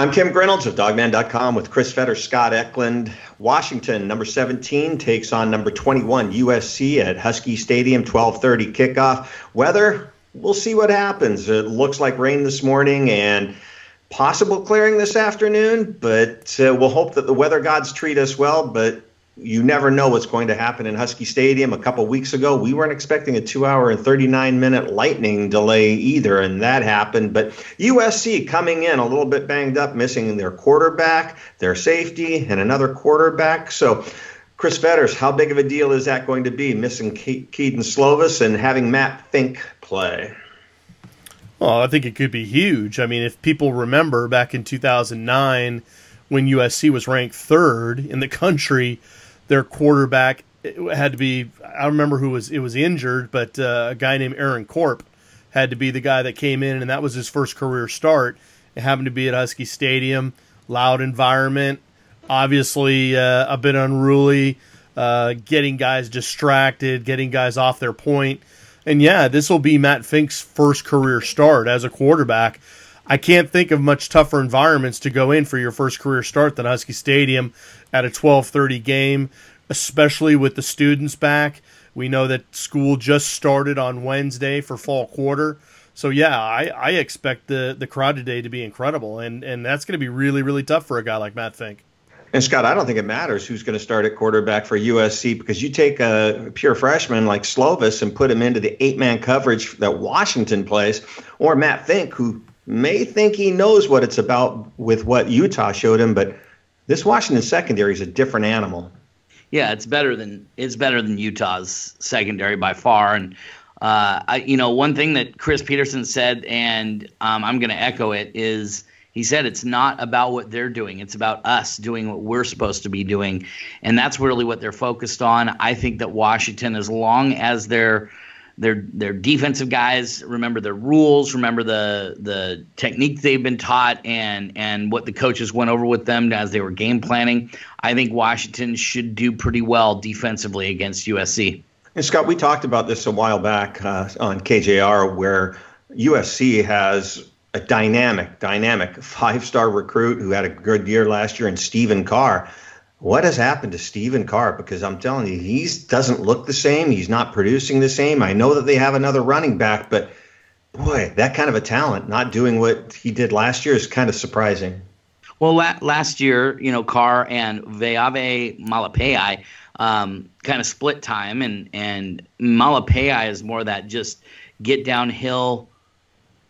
I'm Kim Grinolds of dawgman.com with Chris Fetter, Scott Eklund. Washington, number 17, takes on number 21, USC at Husky Stadium, 12:30 kickoff. Weather, we'll see what happens. It looks like rain this morning and possible clearing this afternoon, but uh, we'll hope that the weather gods treat us well. But you never know what's going to happen in Husky Stadium. A couple weeks ago, we weren't expecting a two hour and 39 minute lightning delay either, and that happened. But USC coming in a little bit banged up, missing their quarterback, their safety, and another quarterback. So, Chris Fetters, how big of a deal is that going to be, missing Ke- Kedon Slovis and having Matt Fink play? Well, I think it could be huge. I mean, if people remember back in 2009 when USC was ranked third in the country, their quarterback had to be I don't remember who was it was injured, but uh, a guy named Aaron Corp had to be the guy that came in, and that was his first career start. It happened to be at Husky Stadium, loud environment, obviously uh, a bit unruly, uh, getting guys distracted, getting guys off their point. And yeah, this will be Matt Fink's first career start as a quarterback. I can't think of much tougher environments to go in for your first career start than Husky Stadium at a 12:30 game, especially with the students back. We know that school just started on Wednesday for fall quarter. So yeah, I, I expect the the crowd today to be incredible, and and that's going to be really really tough for a guy like Matt Fink. And Scott, I don't think it matters who's going to start at quarterback for USC because you take a pure freshman like Slovis and put him into the eight-man coverage that Washington plays, or Matt Fink, who may think he knows what it's about with what Utah showed him, but this Washington secondary is a different animal. Yeah, it's better than it's better than Utah's secondary by far. And uh, I, you know, one thing that Chris Petersen said, and um, I'm going to echo it, is he said it's not about what they're doing; it's about us doing what we're supposed to be doing, and that's really what they're focused on. I think that Washington, as long as they're their their defensive guys remember the rules, remember the the technique they've been taught, and and what the coaches went over with them as they were game planning. I think Washington should do pretty well defensively against USC. And Scott, we talked about this a while back uh, on KJR, where USC has a dynamic, dynamic five-star recruit who had a good year last year, in Stephen Carr what has happened to Stephen Carr? Because I'm telling you, he doesn't look the same. He's not producing the same. I know that they have another running back, but boy, that kind of a talent not doing what he did last year is kind of surprising. Well, la- last year, you know, Carr and Vavae Malepeai um, kind of split time, and and Malepeai is more that just get downhill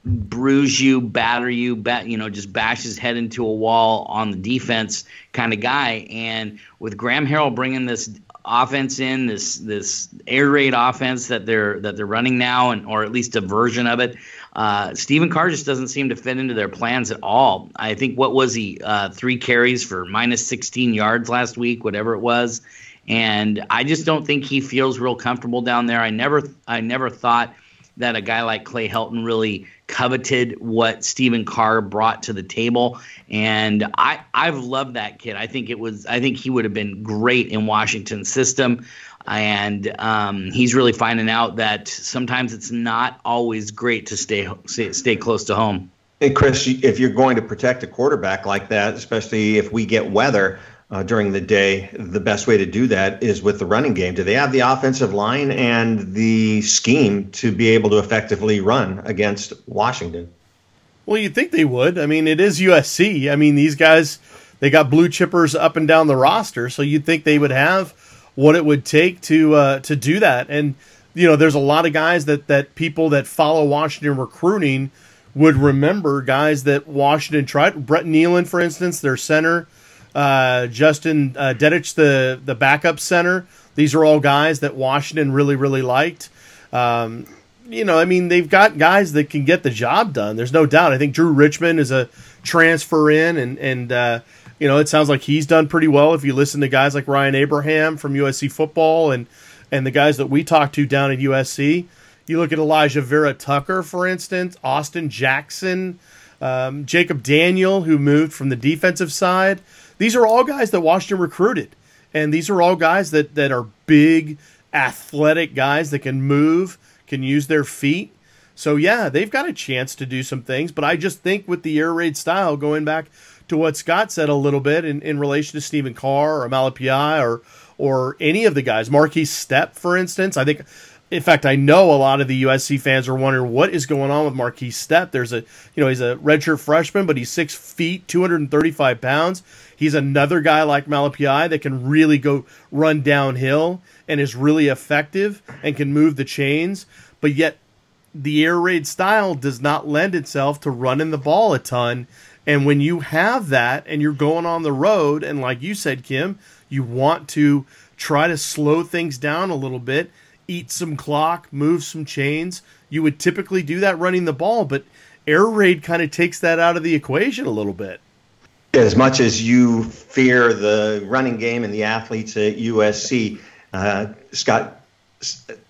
bruise you, batter you, bat, you know, just bash his head into a wall on the defense kind of guy. And with Graham Harrell bringing this offense in, this this air raid offense that they're that they're running now, and or at least a version of it, uh, Stephen Carr just doesn't seem to fit into their plans at all. I think what was he uh, three carries for minus 16 yards last week, whatever it was. And I just don't think he feels real comfortable down there. I never, I never thought that a guy like Clay Helton really coveted what Stephen Carr brought to the table, and I I've loved that kid. I think it was I think he would have been great in Washington's system, and um, he's really finding out that sometimes it's not always great to stay stay, stay close to home. Hey Chris, if you're going to protect a quarterback like that, especially if we get weather, uh, during the day, the best way to do that is with the running game. Do they have the offensive line and the scheme to be able to effectively run against Washington? Well, you'd think they would. I mean, it is USC. I mean, these guys, they got blue chippers up and down the roster, so you'd think they would have what it would take to uh, to do that. And you know, there's a lot of guys that that people that follow Washington recruiting would remember guys that Washington tried. Brett Neilon, for instance, their center uh, Justin uh, Dedich, the the backup center. These are all guys that Washington really really liked. Um, you know, I mean, they've got guys that can get the job done. There's no doubt. I think Drew Richmond is a transfer in, and and uh, you know, it sounds like he's done pretty well. If you listen to guys like Ryan Abraham from USC football, and and the guys that we talked to down at USC, you look at Alijah Vera-Tucker, for instance, Austin Jackson, um, Jacob Daniel, who moved from the defensive side. These are all guys that Washington recruited, and these are all guys that that are big, athletic guys that can move can use their feet. So yeah, they've got a chance to do some things, but I just think with the air raid style, going back to what Scott said a little bit in, in relation to Stephen Carr or Malepeai or or any of the guys, Markese Stepp, for instance, I think in fact, I know a lot of the USC fans are wondering what is going on with Markese Stepp. There's a, you know, he's a redshirt freshman, but he's six feet, 235 pounds. He's another guy like Malepeai that can really go run downhill and is really effective and can move the chains. But yet, the air raid style does not lend itself to running the ball a ton. And when you have that and you're going on the road, and like you said, Kim, you want to try to slow things down a little bit eat some clock, move some chains. You would typically do that running the ball, but air raid kind of takes that out of the equation a little bit. As much as you fear the running game and the athletes at USC, uh, Scott,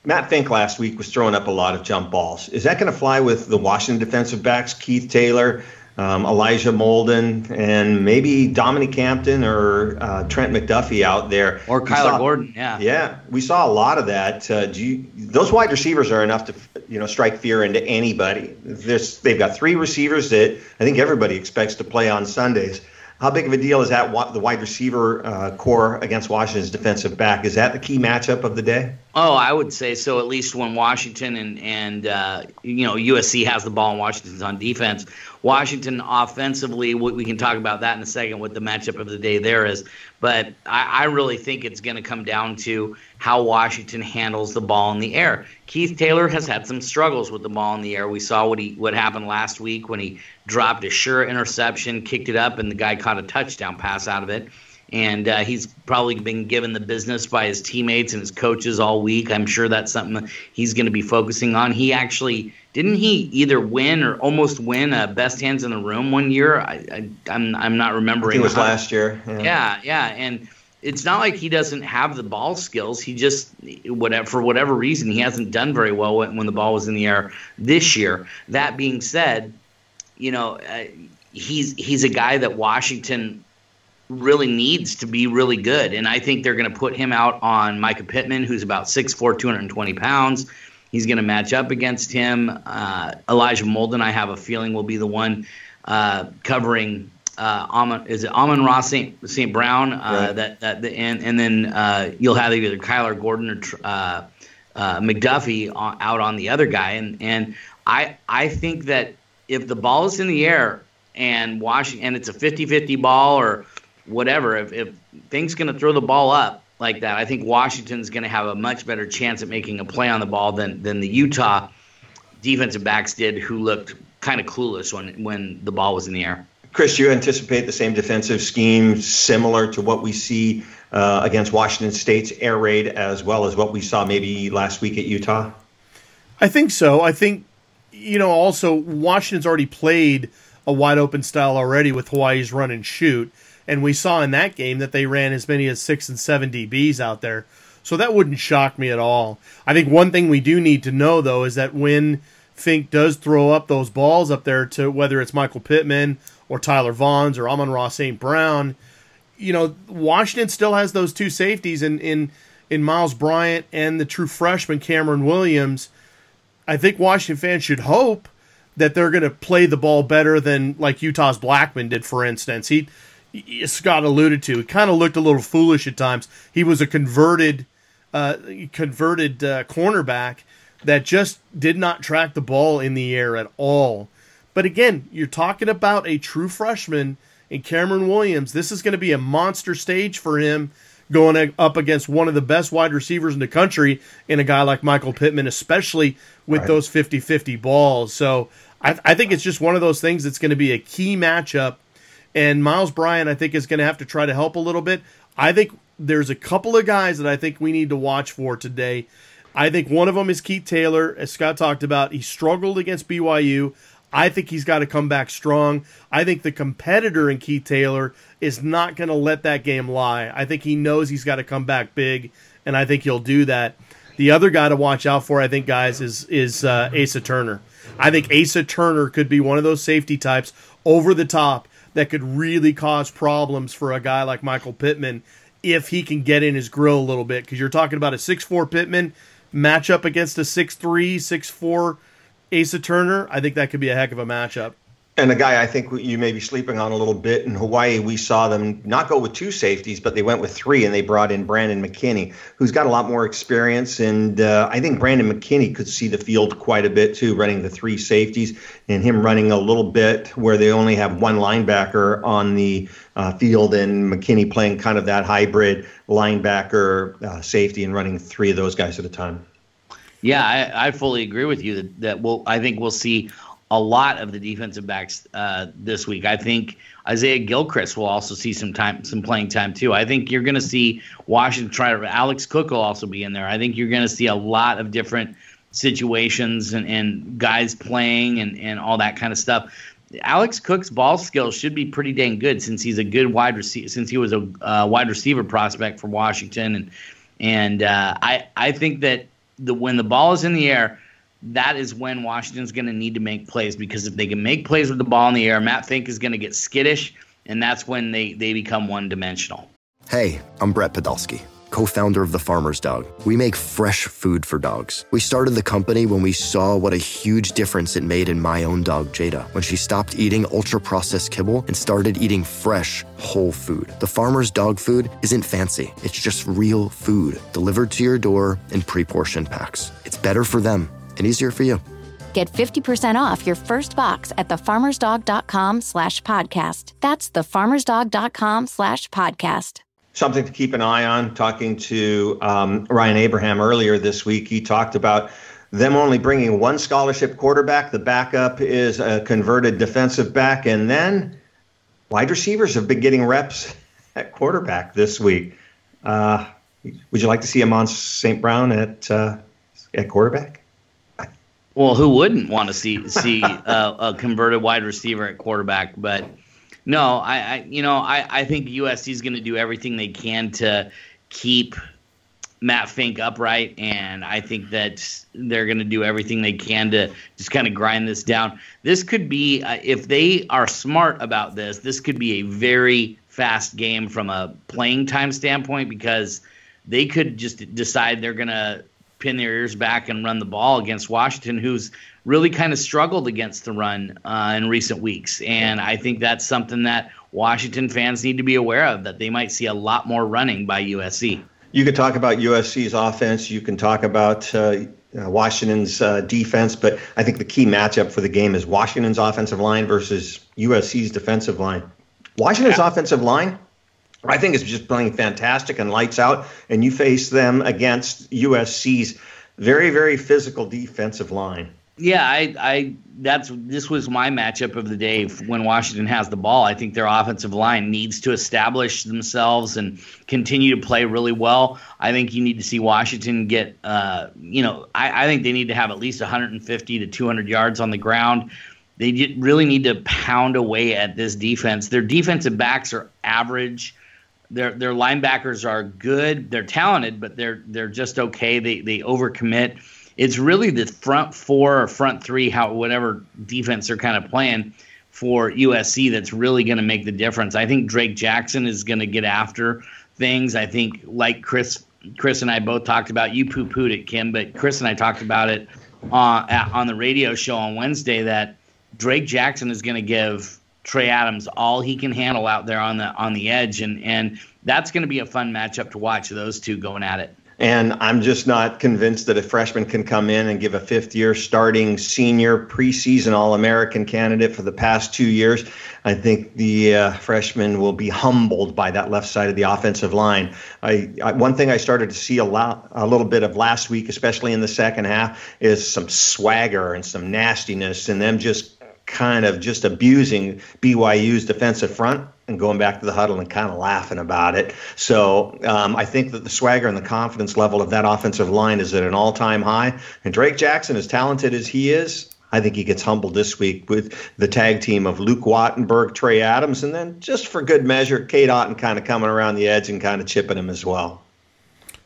Matt Fink last week was throwing up a lot of jump balls. Is that going to fly with the Washington defensive backs, Keith Taylor, um, Elijah Molden, and maybe Dominique Hampton or uh, Trent McDuffie out there. Or Kyler saw, Gordon, yeah. Yeah, we saw a lot of that. Uh, you, those wide receivers are enough to you know strike fear into anybody. There's, they've got three receivers that I think everybody expects to play on Sundays. How big of a deal is that? The wide receiver uh, core against Washington's defensive back is that the key matchup of the day? Oh, I would say so. At least when Washington and and uh, you know USC has the ball and Washington's on defense. Washington offensively, we can talk about that in a second. What the matchup of the day there is, but I, I really think it's going to come down to how Washington handles the ball in the air. Keith Taylor has had some struggles with the ball in the air. We saw what he what happened last week when he dropped a sure interception, kicked it up, and the guy caught a touchdown pass out of it and uh, he's probably been given the business by his teammates and his coaches all week. I'm sure that's something he's going to be focusing on. He actually didn't he either win or almost win a best hands in the room one year. I, I am I'm, I'm not remembering. it was last year. Yeah. yeah, yeah, and it's not like he doesn't have the ball skills. He just whatever for whatever reason he hasn't done very well when, when the ball was in the air this year. That being said, you know. Uh, he's he's a guy that Washington really needs to be really good. And I think they're going to put him out on Micah Pittman, who's about 6'4, 220 pounds. He's going to match up against him. Uh, Elijah Molden, I have a feeling, will be the one uh, covering. Uh, Amon, is it Amon-Ra St. St. Brown? Uh, right. That that the, and and then uh, you'll have either Kyler Gordon or uh, uh, McDuffie on, out on the other guy, and and I I think that if the ball is in the air and Washington and it's a 50-50 ball or whatever. If, if things going to throw the ball up like that, I think Washington's going to have a much better chance at making a play on the ball than than the Utah defensive backs did, who looked kind of clueless when when the ball was in the air. Chris, you anticipate the same defensive scheme similar to what we see uh, against Washington State's air raid, as well as what we saw maybe last week at Utah? I think so. I think you know also Washington's already played a wide open style already with Hawaii's run and shoot. And we saw in that game that they ran as many as six and seven DBs out there. So that wouldn't shock me at all. I think one thing we do need to know, though, is that when Fink does throw up those balls up there to whether it's Michael Pittman or Tyler Vaughns or Amon-Ra St. Brown, you know, Washington still has those two safeties in, in, in Myles Bryant and the true freshman Cameron Williams. I think Washington fans should hope that they're going to play the ball better than like Utah's Blackmon did, for instance. He Scott alluded to. He kind of looked a little foolish at times. He was a converted, uh, converted uh, cornerback that just did not track the ball in the air at all. But again, you're talking about a true freshman in Cameron Williams. This is going to be a monster stage for him going up against one of the best wide receivers in the country in a guy like Michael Pittman, especially with right. those 50 50 balls. So I, I think it's just one of those things that's going to be a key matchup And Myles Bryant, I think, is going to have to try to help a little bit. I think there's a couple of guys that I think we need to watch for today. I think one of them is Keith Taylor, as Scott talked about. He struggled against BYU. I think he's got to come back strong. I think the competitor in Keith Taylor is not going to let that game lie. I think he knows he's got to come back big, and I think he'll do that. The other guy to watch out for, I think, guys, is is uh, Asa Turner. I think Asa Turner could be one of those safety types over the top that could really cause problems for a guy like Michael Pittman if he can get in his grill a little bit. Because you're talking about a six four Pittman matchup against a six three, six four Asa Turner. I think that could be a heck of a matchup. And a guy I think you may be sleeping on a little bit in Hawaii, we saw them not go with two safeties, but they went with three, and they brought in Brandon McKinney, who's got a lot more experience. And uh, I think Brandon McKinney could see the field quite a bit too, running the three safeties, and him running a little bit where they only have one linebacker on the uh, field, and McKinney playing kind of that hybrid linebacker uh, safety and running three of those guys at a time. Yeah, I, I fully agree with you that, that we'll, I think we'll see a lot of the defensive backs uh, this week. I think Isaiah Gilchrist will also see some time, some playing time too. I think you're going to see Washington try to. Alex Cook will also be in there. I think you're going to see a lot of different situations and, and guys playing and, and all that kind of stuff. Alex Cook's ball skills should be pretty dang good since he's a good wide receiver. Since he was a uh, wide receiver prospect for Washington, and and uh, I I think that the when the ball is in the air that is when Washington's going to need to make plays because if they can make plays with the ball in the air, Matt Fink is going to get skittish, and that's when they, they become one dimensional. Hey, I'm Brett Podolsky, co founder of The Farmer's Dog. We make fresh food for dogs. We started the company when we saw what a huge difference it made in my own dog, Jada, when she stopped eating ultra processed kibble and started eating fresh, whole food. The Farmer's Dog food isn't fancy, it's just real food delivered to your door in pre portioned packs. It's better for them and easier for you. Get 50% off your first box at thefarmersdog.com slash podcast. That's thefarmersdog.com slash podcast. Something to keep an eye on. Talking to um, Ryan Abraham earlier this week, he talked about them only bringing one scholarship quarterback. The backup is a converted defensive back. And then wide receivers have been getting reps at quarterback this week. Uh, would you like to see Amon St. Brown at, uh, at quarterback? Well, who wouldn't want to see see uh, a converted wide receiver at quarterback? But no, I, I you know I, I think USC is going to do everything they can to keep Matt Fink upright, and I think that they're going to do everything they can to just kind of grind this down. This could be, uh, if they are smart about this, this could be a very fast game from a playing time standpoint because they could just decide they're going to pin their ears back and run the ball against Washington, who's really kind of struggled against the run uh, in recent weeks. And I think that's something that Washington fans need to be aware of that they might see a lot more running by USC. You could talk about USC's offense. You can talk about uh, uh, Washington's uh, defense, but I think the key matchup for the game is Washington's offensive line versus USC's defensive line. Washington's yeah. offensive line I think it's just playing fantastic and lights out. And you face them against USC's very, very physical defensive line. Yeah, I, I, that's this was my matchup of the day when Washington has the ball. I think their offensive line needs to establish themselves and continue to play really well. I think you need to see Washington get, uh, you know, I, I think they need to have at least 150 to 200 yards on the ground. They really need to pound away at this defense. Their defensive backs are average their their linebackers are good. They're talented, but they're they're just okay. They they overcommit. It's really the front four or front three, how whatever defense they're kind of playing for USC that's really going to make the difference. I think Drake Jackson is going to get after things. I think like Chris Chris and I both talked about. You poo pooed it, Kim, but Chris and I talked about it uh, on the radio show on Wednesday that Drake Jackson is going to give Trey Adams all he can handle out there on the on the edge, and and that's going to be a fun matchup to watch. Those two going at it. And I'm just not convinced that a freshman can come in and give a fifth year starting senior preseason All American candidate for the past two years. I think the uh, freshman will be humbled by that left side of the offensive line. I, I, one thing I started to see a lot, a little bit of last week, especially in the second half, is some swagger and some nastiness, and them just kind of just abusing BYU's defensive front and going back to the huddle and kind of laughing about it. So um, I think that the swagger and the confidence level of that offensive line is at an all time high. And Drake Jackson, as talented as he is, I think he gets humbled this week with the tag team of Luke Wattenberg, Trey Adams, and then just for good measure, Cade Otton kind of coming around the edge and kind of chipping him as well.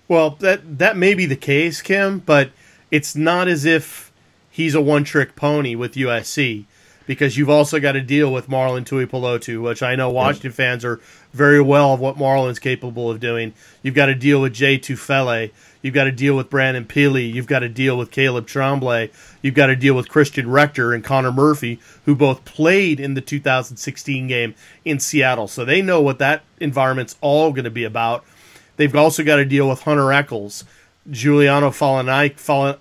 Well, that that may be the case, Kim, but it's not as if he's a one trick pony with USC because you've also got to deal with Marlon Tuipulotu, which I know Washington yep. fans are very well of what Marlon's capable of doing. You've got to deal with Jay Tufele. You've got to deal with Brandon Pili. You've got to deal with Caleb Tremblay. You've got to deal with Christian Rector and Connor Murphy, who both played in the 2016 game in Seattle. So they know what that environment's all going to be about. They've also got to deal with Hunter Echols, Giuliano Falanico.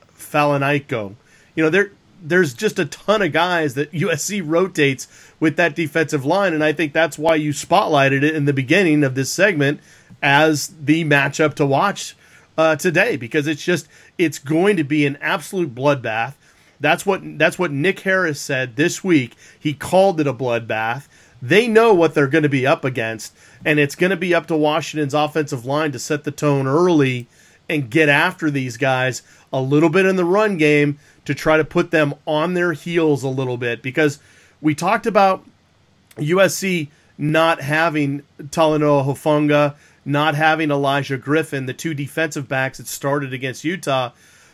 You know, they're there's just a ton of guys that USC rotates with that defensive line, and I think that's why you spotlighted it in the beginning of this segment as the matchup to watch uh, today because it's just it's going to be an absolute bloodbath. That's what that's what Nick Harris said this week. He called it a bloodbath. They know what they're going to be up against, and it's going to be up to Washington's offensive line to set the tone early and get after these guys a little bit in the run game to try to put them on their heels a little bit because we talked about USC not having Talanoa Hufanga, not having Elijah Griffin, the two defensive backs that started against Utah,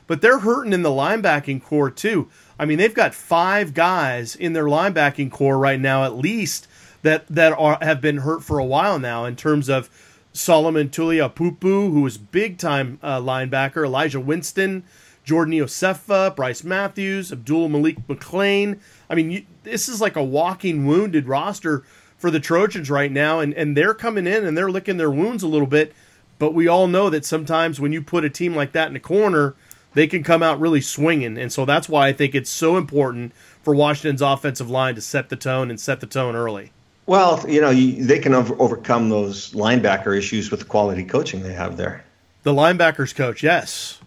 but they're hurting in the linebacking core too. I mean, they've got five guys in their linebacking core right now, at least that that are have been hurt for a while now. In terms of Solomon Tuliaupupu, who was big time uh, linebacker, Elijah Winston, Jordan Iosefa, Bryce Matthews, Abdul Malik McClain. I mean, you, this is like a walking wounded roster for the Trojans right now, and, and they're coming in and they're licking their wounds a little bit. But we all know that sometimes when you put a team like that in a corner, they can come out really swinging. And so that's why I think it's so important for Washington's offensive line to set the tone and set the tone early. Well, you know, you, they can over, overcome those linebacker issues with the quality coaching they have there. The linebackers coach, yes.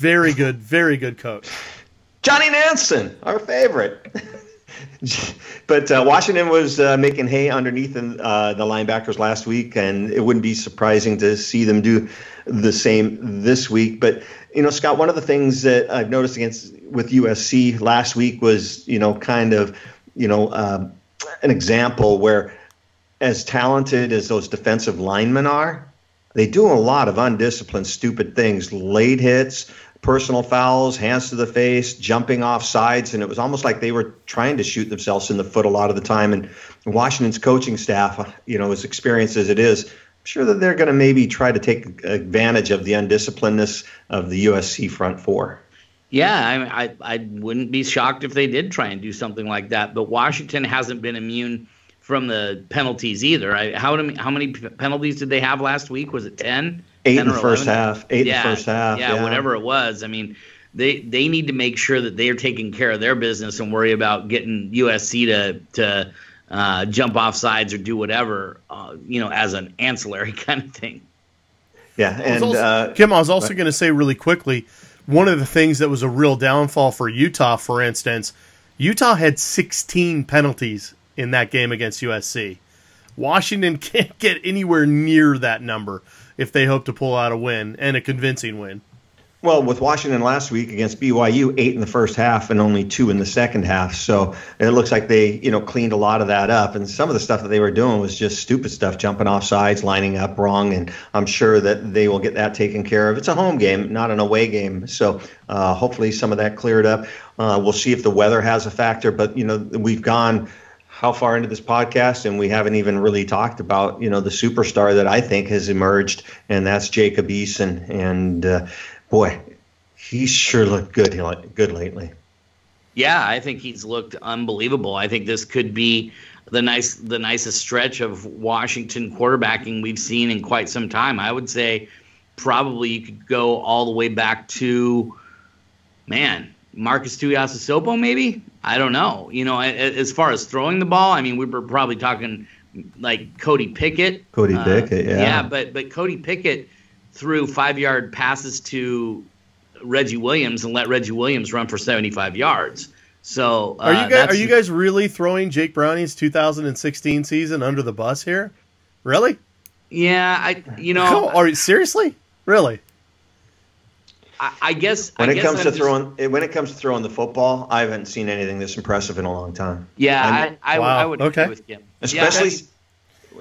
Very good, very good coach. Johnny Nansen, our favorite. but uh, Washington was uh, making hay underneath uh, the linebackers last week, and it wouldn't be surprising to see them do the same this week. But you know, Scott, one of the things that I've noticed against with USC last week was you know kind of you know um, an example where as talented as those defensive linemen are, they do a lot of undisciplined, stupid things, late hits, personal fouls, hands to the face, jumping off sides, and it was almost like they were trying to shoot themselves in the foot a lot of the time. And Washington's coaching staff, you know, as experienced as it is, I'm sure that they're going to maybe try to take advantage of the undisciplinedness of the USC front four. Yeah, I, I, I wouldn't be shocked if they did try and do something like that. But Washington hasn't been immune from the penalties either. I, how many how many penalties did they have last week? Was it ten? Eight in the first half. Eight yeah, in the first half. Yeah, yeah, whatever it was. I mean, they they need to make sure that they are taking care of their business and worry about getting USC to to uh, jump off sides or do whatever, uh, you know, as an ancillary kind of thing. Yeah, and also, uh, Kim, I was also going to say really quickly, one of the things that was a real downfall for Utah, for instance, Utah had 16 penalties in that game against USC. Washington can't get anywhere near that number if they hope to pull out a win and a convincing win. Well, with Washington last week against BYU, eight in the first half and only two in the second half. So it looks like they, you know, cleaned a lot of that up. And some of the stuff that they were doing was just stupid stuff, jumping off sides, lining up wrong. And I'm sure that they will get that taken care of. It's a home game, not an away game. So uh, hopefully some of that cleared up. Uh, we'll see if the weather has a factor. But you know, we've gone how far into this podcast and we haven't even really talked about you know the superstar that I think has emerged and that's Jacob Eason and uh, boy he sure looked good good lately. Yeah, I think he's looked unbelievable. I think this could be the nice the nicest stretch of Washington quarterbacking we've seen in quite some time. I would say probably you could go all the way back to man, Marcus Tuiasosopo, maybe. I don't know. You know, as far as throwing the ball, I mean, we were probably talking like Cody Pickett. Cody uh, Pickett, yeah. Yeah, but but Cody Pickett threw five yard passes to Reggie Williams and let Reggie Williams run for 75 yards. So uh, are you guys are you guys really throwing Jake Browning's 2016 season under the bus here? Really? Yeah, I you know. are you seriously? Really? I, I guess when I it guess comes I'm to just, throwing when it comes to throwing the football, I haven't seen anything this impressive in a long time. Yeah, I, I, wow. I would okay. agree with Kim. Especially. Yeah,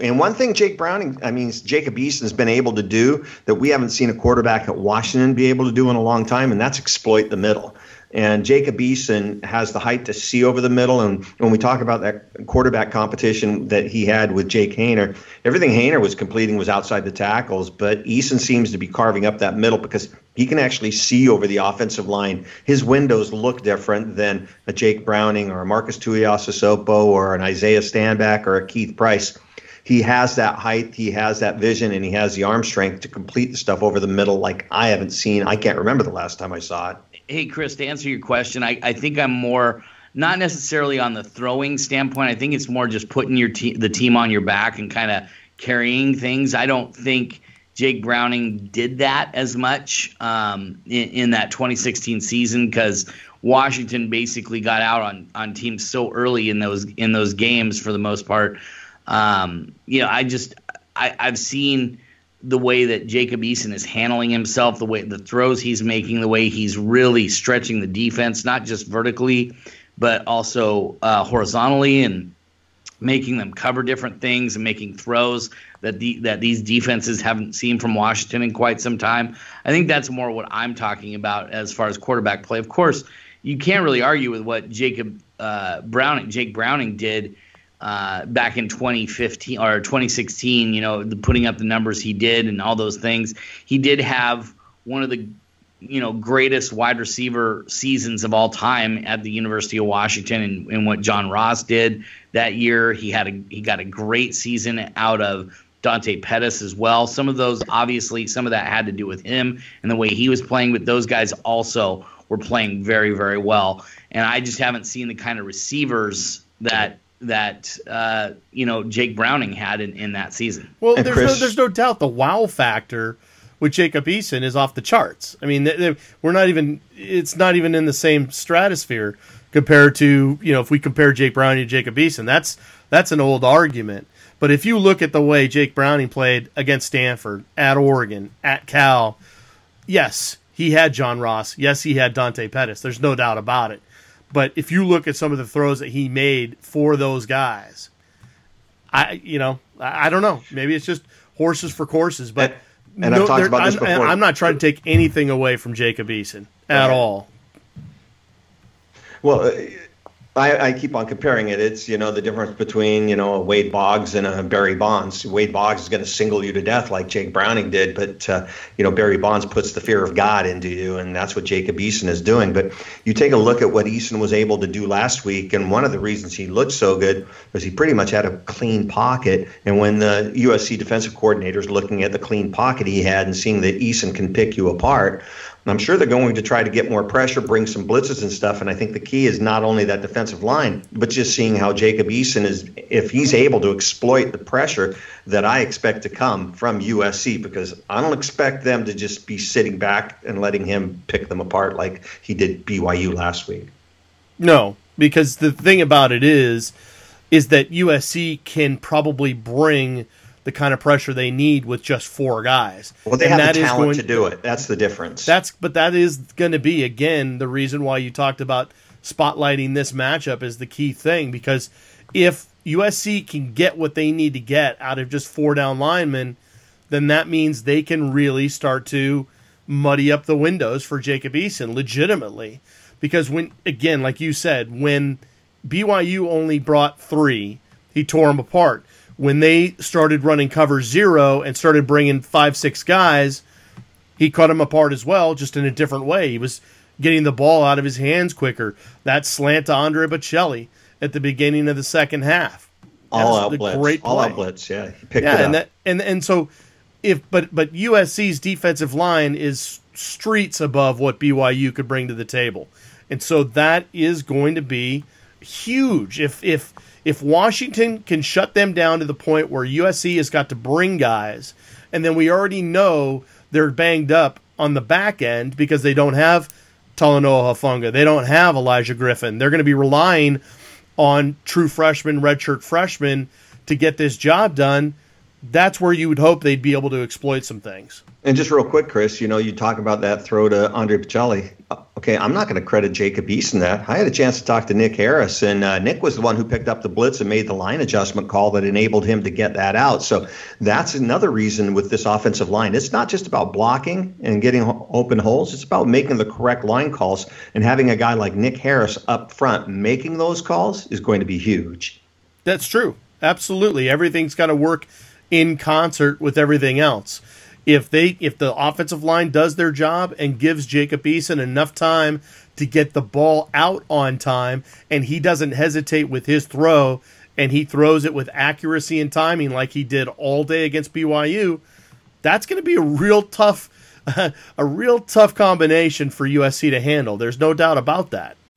and one thing Jake Browning, I mean, Jacob Eason's been able to do that we haven't seen a quarterback at Washington be able to do in a long time, and that's exploit the middle. And Jacob Eason has the height to see over the middle. And when we talk about that quarterback competition that he had with Jake Haener, everything Haener was completing was outside the tackles. But Eason seems to be carving up that middle because he can actually see over the offensive line. His windows look different than a Jake Browning or a Marcus Tuiasosopo or an Isaiah Stanback or a Keith Price he has that height, he has that vision, and he has the arm strength to complete the stuff over the middle like I haven't seen. I can't remember the last time I saw it. Hey, Chris, to answer your question, I, I think I'm more not necessarily on the throwing standpoint. I think it's more just putting your te- the team on your back and kind of carrying things. I don't think Jake Browning did that as much um, in, in that 2016 season because Washington basically got out on on teams so early in those in those games for the most part. Um, you know, I just I, I've seen the way that Jacob Eason is handling himself, the way the throws he's making, the way he's really stretching the defense, not just vertically, but also uh, horizontally, and making them cover different things and making throws that the that these defenses haven't seen from Washington in quite some time. I think that's more what I'm talking about as far as quarterback play. Of course, you can't really argue with what Jacob uh, Browning, Jake Browning did uh, back in 2015 or 2016, you know, the, putting up the numbers he did and all those things. He did have one of the, you know, greatest wide receiver seasons of all time at the University of Washington and, and what John Ross did that year. He had a he got a great season out of Dante Pettis as well. Some of those, obviously, some of that had to do with him and the way he was playing, but those guys also were playing very, very well. And I just haven't seen the kind of receivers that that uh, you know Jake Browning had in, in that season. Well, there's Chris, no there's no doubt the wow factor with Jacob Eason is off the charts. I mean, they, they, we're not even it's not even in the same stratosphere compared to you know if we compare Jake Browning to Jacob Eason, that's that's an old argument. But if you look at the way Jake Browning played against Stanford, at Oregon, at Cal, yes, he had John Ross. Yes, he had Dante Pettis. There's no doubt about it. But if you look at some of the throws that he made for those guys, I you know I, I don't know. Maybe it's just horses for courses. But and, no, I've talked about this I'm, before. I'm not trying to take anything away from Jacob Eason at all. Well, I, I, keep on comparing it. It's you know the difference between you know a Wade Boggs and a Barry Bonds. Wade Boggs is going to single you to death like Jake Browning did, but uh, you know Barry Bonds puts the fear of God into you, and that's what Jacob Eason is doing. But you take a look at what Eason was able to do last week, and one of the reasons he looked so good was he pretty much had a clean pocket. And when the USC defensive coordinator is looking at the clean pocket he had and seeing that Eason can pick you apart, I'm sure they're going to try to get more pressure, bring some blitzes and stuff. And I think the key is not only that defensive line, but just seeing how Jacob Eason is, if he's able to exploit the pressure that I expect to come from USC, because I don't expect them to just be sitting back and letting him pick them apart like he did BYU last week. No, because the thing about it is, is that USC can probably bring – the kind of pressure they need with just four guys. Well, they and have the talent to do it. That's the difference. That's but that is going to be again the reason why you talked about spotlighting this matchup is the key thing because if USC can get what they need to get out of just four down linemen, then that means they can really start to muddy up the windows for Jacob Eason legitimately. Because when again, like you said, when BYU only brought three, he tore them apart when they started running cover zero and started bringing five, six guys, he cut them apart as well, just in a different way. He was getting the ball out of his hands quicker. That slant to Andre Baccellia at the beginning of the second half. All out blitz. Great play. All out blitz. Yeah, he picked yeah, and that and and so if but but USC's defensive line is streets above what BYU could bring to the table, and so that is going to be huge. If if if Washington can shut them down to the point where USC has got to bring guys, and then we already know they're banged up on the back end because they don't have Talanoa Hufanga. They don't have Elijah Griffin. They're going to be relying on true freshmen, redshirt freshmen to get this job done. That's where you would hope they'd be able to exploit some things. And just real quick, Chris, you know, you talk about that throw to Andre Baccellia. Okay, I'm not going to credit Jacob Eason that. I had a chance to talk to Nick Harris, and uh, Nick was the one who picked up the blitz and made the line adjustment call that enabled him to get that out. So that's another reason with this offensive line. It's not just about blocking and getting open holes, it's about making the correct line calls. And having a guy like Nick Harris up front making those calls is going to be huge. That's true. Absolutely. Everything's got to work in concert with everything else if they if the offensive line does their job and gives Jacob Eason enough time to get the ball out on time and he doesn't hesitate with his throw and he throws it with accuracy and timing like he did all day against BYU, that's going to be a real tough a real tough combination for USC to handle. There's no doubt about that.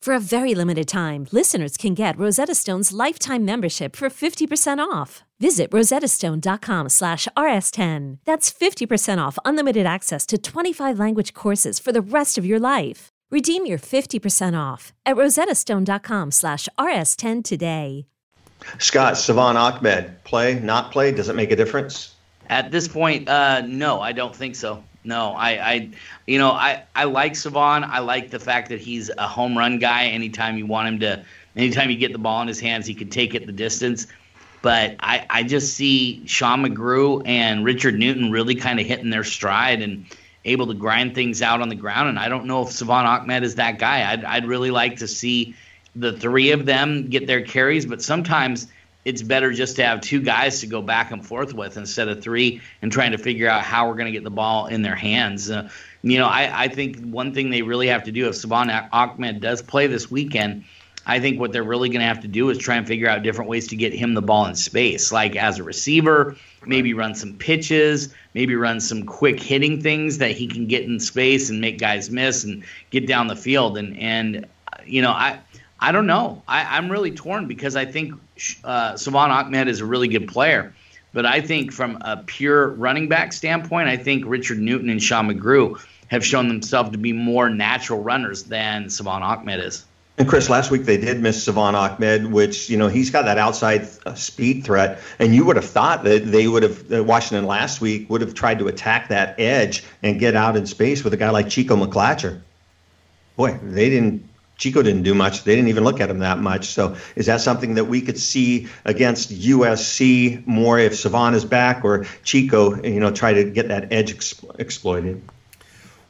For a very limited time, listeners can get Rosetta Stone's lifetime membership for 50% off. Visit rosettastone.com slash rs10. That's 50% off unlimited access to 25 language courses for the rest of your life. Redeem your 50% off at rosettastone.com slash rs10 today. Scott, Salvon Ahmed, play, not play, does it make a difference? At this point, uh, no, I don't think so. No, I, I, you know, I, I like Salvon. I like the fact that he's a home run guy. Anytime you want him to, anytime you get the ball in his hands, he can take it the distance. But I, I just see Sean McGrew and Richard Newton really kind of hitting their stride and able to grind things out on the ground. And I don't know if Salvon Ahmed is that guy. I'd, I'd really like to see the three of them get their carries, but sometimes – it's better just to have two guys to go back and forth with instead of three and trying to figure out how we're going to get the ball in their hands. Uh, you know, I, I think one thing they really have to do if Salvon Ahmed does play this weekend, I think what they're really going to have to do is try and figure out different ways to get him the ball in space, like as a receiver, maybe run some pitches, maybe run some quick hitting things that he can get in space and make guys miss and get down the field. And and you know, I I don't know. I, I'm really torn because I think uh, Salvon Ahmed is a really good player. But I think from a pure running back standpoint, I think Richard Newton and Sean McGrew have shown themselves to be more natural runners than Salvon Ahmed is. And Chris, last week they did miss Salvon Ahmed, which you know he's got that outside uh, speed threat, and you would have thought that they would have uh, Washington last week would have tried to attack that edge and get out in space with a guy like Chico McClatcher. Boy, they didn't Chico didn't do much. They didn't even look at him that much. So is that something that we could see against USC more if is back or Chico, you know, try to get that edge exploited?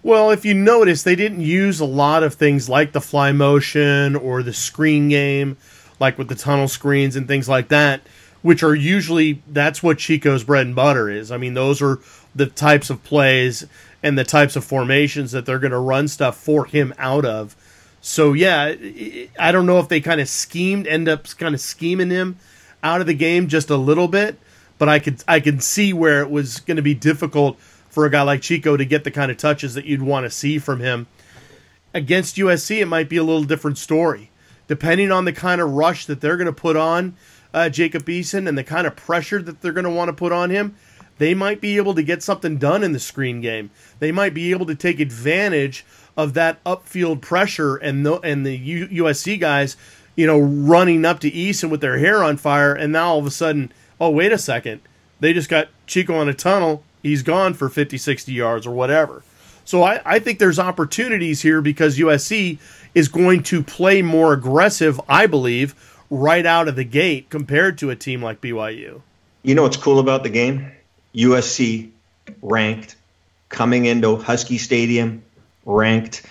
Well, if you notice, they didn't use a lot of things like the fly motion or the screen game, like with the tunnel screens and things like that, which are usually that's what Chico's bread and butter is. I mean, those are the types of plays and the types of formations that they're going to run stuff for him out of. So yeah, I don't know if they kind of schemed, end up kind of scheming him out of the game just a little bit, but I could I can see where it was going to be difficult for a guy like Chico to get the kind of touches that you'd want to see from him. Against USC, it might be a little different story, depending on the kind of rush that they're going to put on uh, Jacob Eason and the kind of pressure that they're going to want to put on him. They might be able to get something done in the screen game. They might be able to take advantage of that upfield pressure and the and the U- USC guys, you know, running up to Eason with their hair on fire, and now all of a sudden, oh wait a second, they just got Chico on a tunnel. He's gone for 50, 60 yards or whatever. So I, I think there's opportunities here because USC is going to play more aggressive, I believe, right out of the gate compared to a team like BYU. You know what's cool about the game? USC ranked coming into Husky Stadium ranked.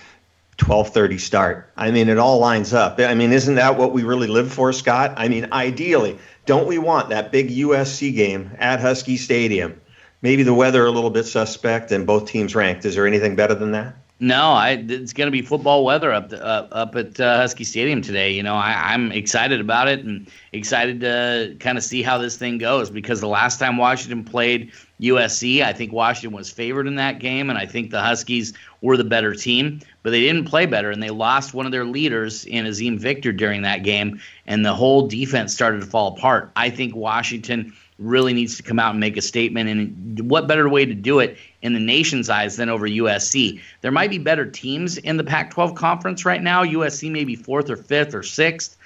12:30 start. I mean, it all lines up. I mean, isn't that what we really live for, Scott? I mean, ideally, don't we want that big USC game at Husky Stadium? Maybe the weather a little bit suspect and both teams ranked. Is there anything better than that? No, I, it's going to be football weather up the, uh, up at uh, Husky Stadium today. You know, I, I'm excited about it and excited to kind of see how this thing goes because the last time Washington played USC, I think Washington was favored in that game, and I think the Huskies were the better team, but they didn't play better, and they lost one of their leaders in Azeem Victor during that game, and the whole defense started to fall apart. I think Washington really needs to come out and make a statement. And what better way to do it in the nation's eyes than over USC? There might be better teams in the Pac 12 conference right now. USC may be fourth or fifth or sixth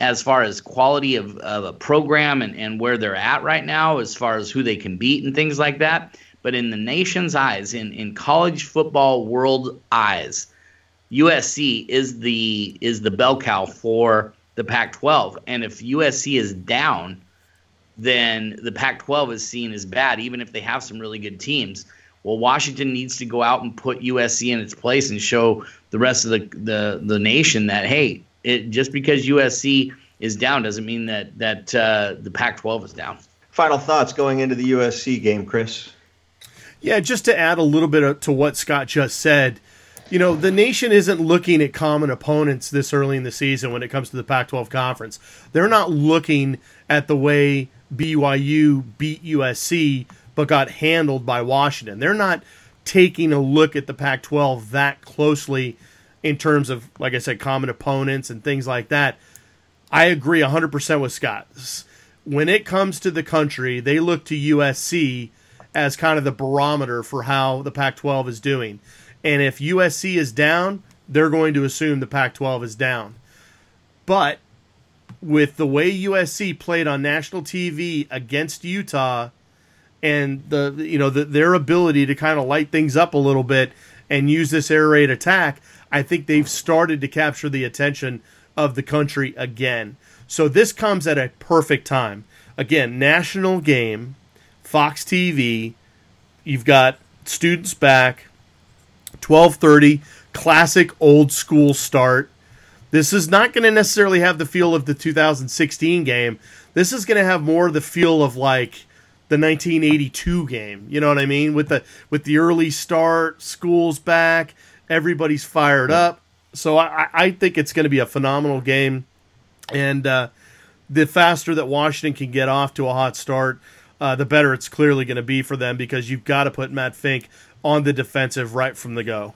as far as quality of, of a program and, and where they're at right now, as far as who they can beat and things like that. But in the nation's eyes, in, in college football world eyes, USC is the is the bell cow for the Pac-12. And if USC is down, then the Pac 12 is seen as bad, even if they have some really good teams. Well, Washington needs to go out and put USC in its place and show the rest of the, the, the nation that, hey, it, just because USC is down doesn't mean that, that uh, the Pac 12 is down. Final thoughts going into the USC game, Chris? Yeah, just to add a little bit to what Scott just said, you know, the nation isn't looking at common opponents this early in the season when it comes to the Pac 12 conference. They're not looking at the way BYU beat USC but got handled by Washington. They're not taking a look at the Pac 12 that closely in terms of, like I said, common opponents and things like that. I agree 100% with Scott. When it comes to the country, they look to USC as kind of the barometer for how the Pac 12 is doing. And if USC is down, they're going to assume the Pac 12 is down. But with the way USC played on national TV against Utah and the you know the, their ability to kind of light things up a little bit and use this air raid attack, I think they've started to capture the attention of the country again. So this comes at a perfect time. Again, national game, Fox TV, you've got students back, 12:30, classic old school start this is not going to necessarily have the feel of the 2016 game. This is going to have more the feel of like the 1982 game. You know what I mean? With the with the early start, school's back, everybody's fired up. So I, I think it's going to be a phenomenal game, and uh, the faster that Washington can get off to a hot start, uh, the better it's clearly going to be for them because you've got to put Matt Fink on the defensive right from the go.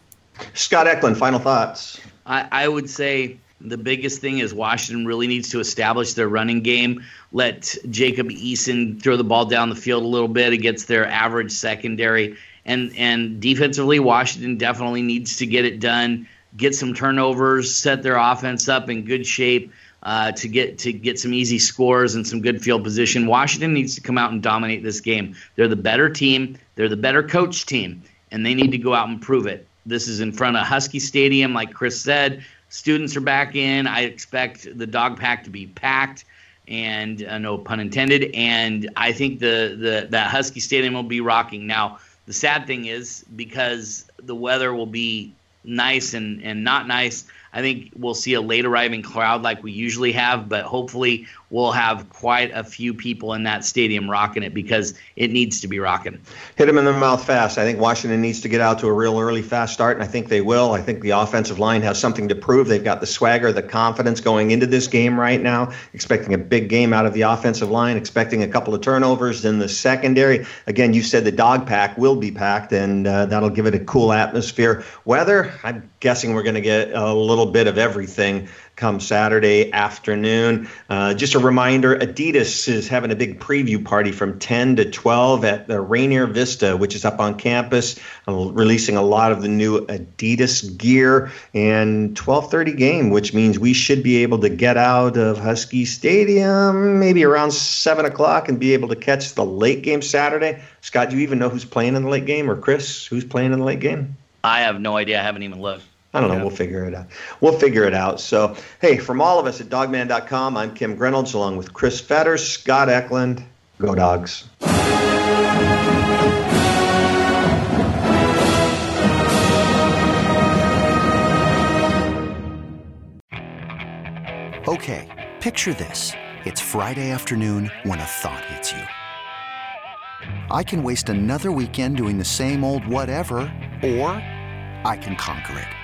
Scott Eklund, final thoughts. I, I would say the biggest thing is Washington really needs to establish their running game. Let Jacob Eason throw the ball down the field a little bit against their average secondary. And and defensively, Washington definitely needs to get it done. Get some turnovers, set their offense up in good shape uh, to get to get some easy scores and some good field position. Washington needs to come out and dominate this game. They're the better team. They're the better coach team, and they need to go out and prove it. This is in front of Husky Stadium, like Chris said. Students are back in. I expect the Dawg Pack to be packed, and uh, no pun intended. And I think the the that Husky Stadium will be rocking. Now, the sad thing is because the weather will be nice and and not nice. I think we'll see a late arriving crowd like we usually have, but hopefully we'll have quite a few people in that stadium rocking it because it needs to be rocking. Hit them in the mouth fast. I think Washington needs to get out to a real early, fast start, and I think they will. I think the offensive line has something to prove. They've got the swagger, the confidence going into this game right now, expecting a big game out of the offensive line, expecting a couple of turnovers in the secondary. Again, you said the Dawg Pack will be packed, and uh, that'll give it a cool atmosphere. Weather, I'm guessing we're going to get a little bit of everything come Saturday afternoon. Uh, just a reminder Adidas is having a big preview party from 10 to 12 at the Rainier Vista, which is up on campus, uh, releasing a lot of the new Adidas gear and 12:30 game, which means we should be able to get out of Husky Stadium maybe around 7 o'clock and be able to catch the late game Saturday. Scott, do you even know who's playing in the late game, or Chris, who's playing in the late game? I have no idea. I haven't even looked. I don't know. Yeah. We'll figure it out. We'll figure it out. So, hey, from all of us at dawgman.com, I'm Kim Grinolds along with Chris Fetters, Scott Eklund. Go, dogs. Okay, picture this. It's Friday afternoon when a thought hits you. I can waste another weekend doing the same old whatever, or I can conquer it.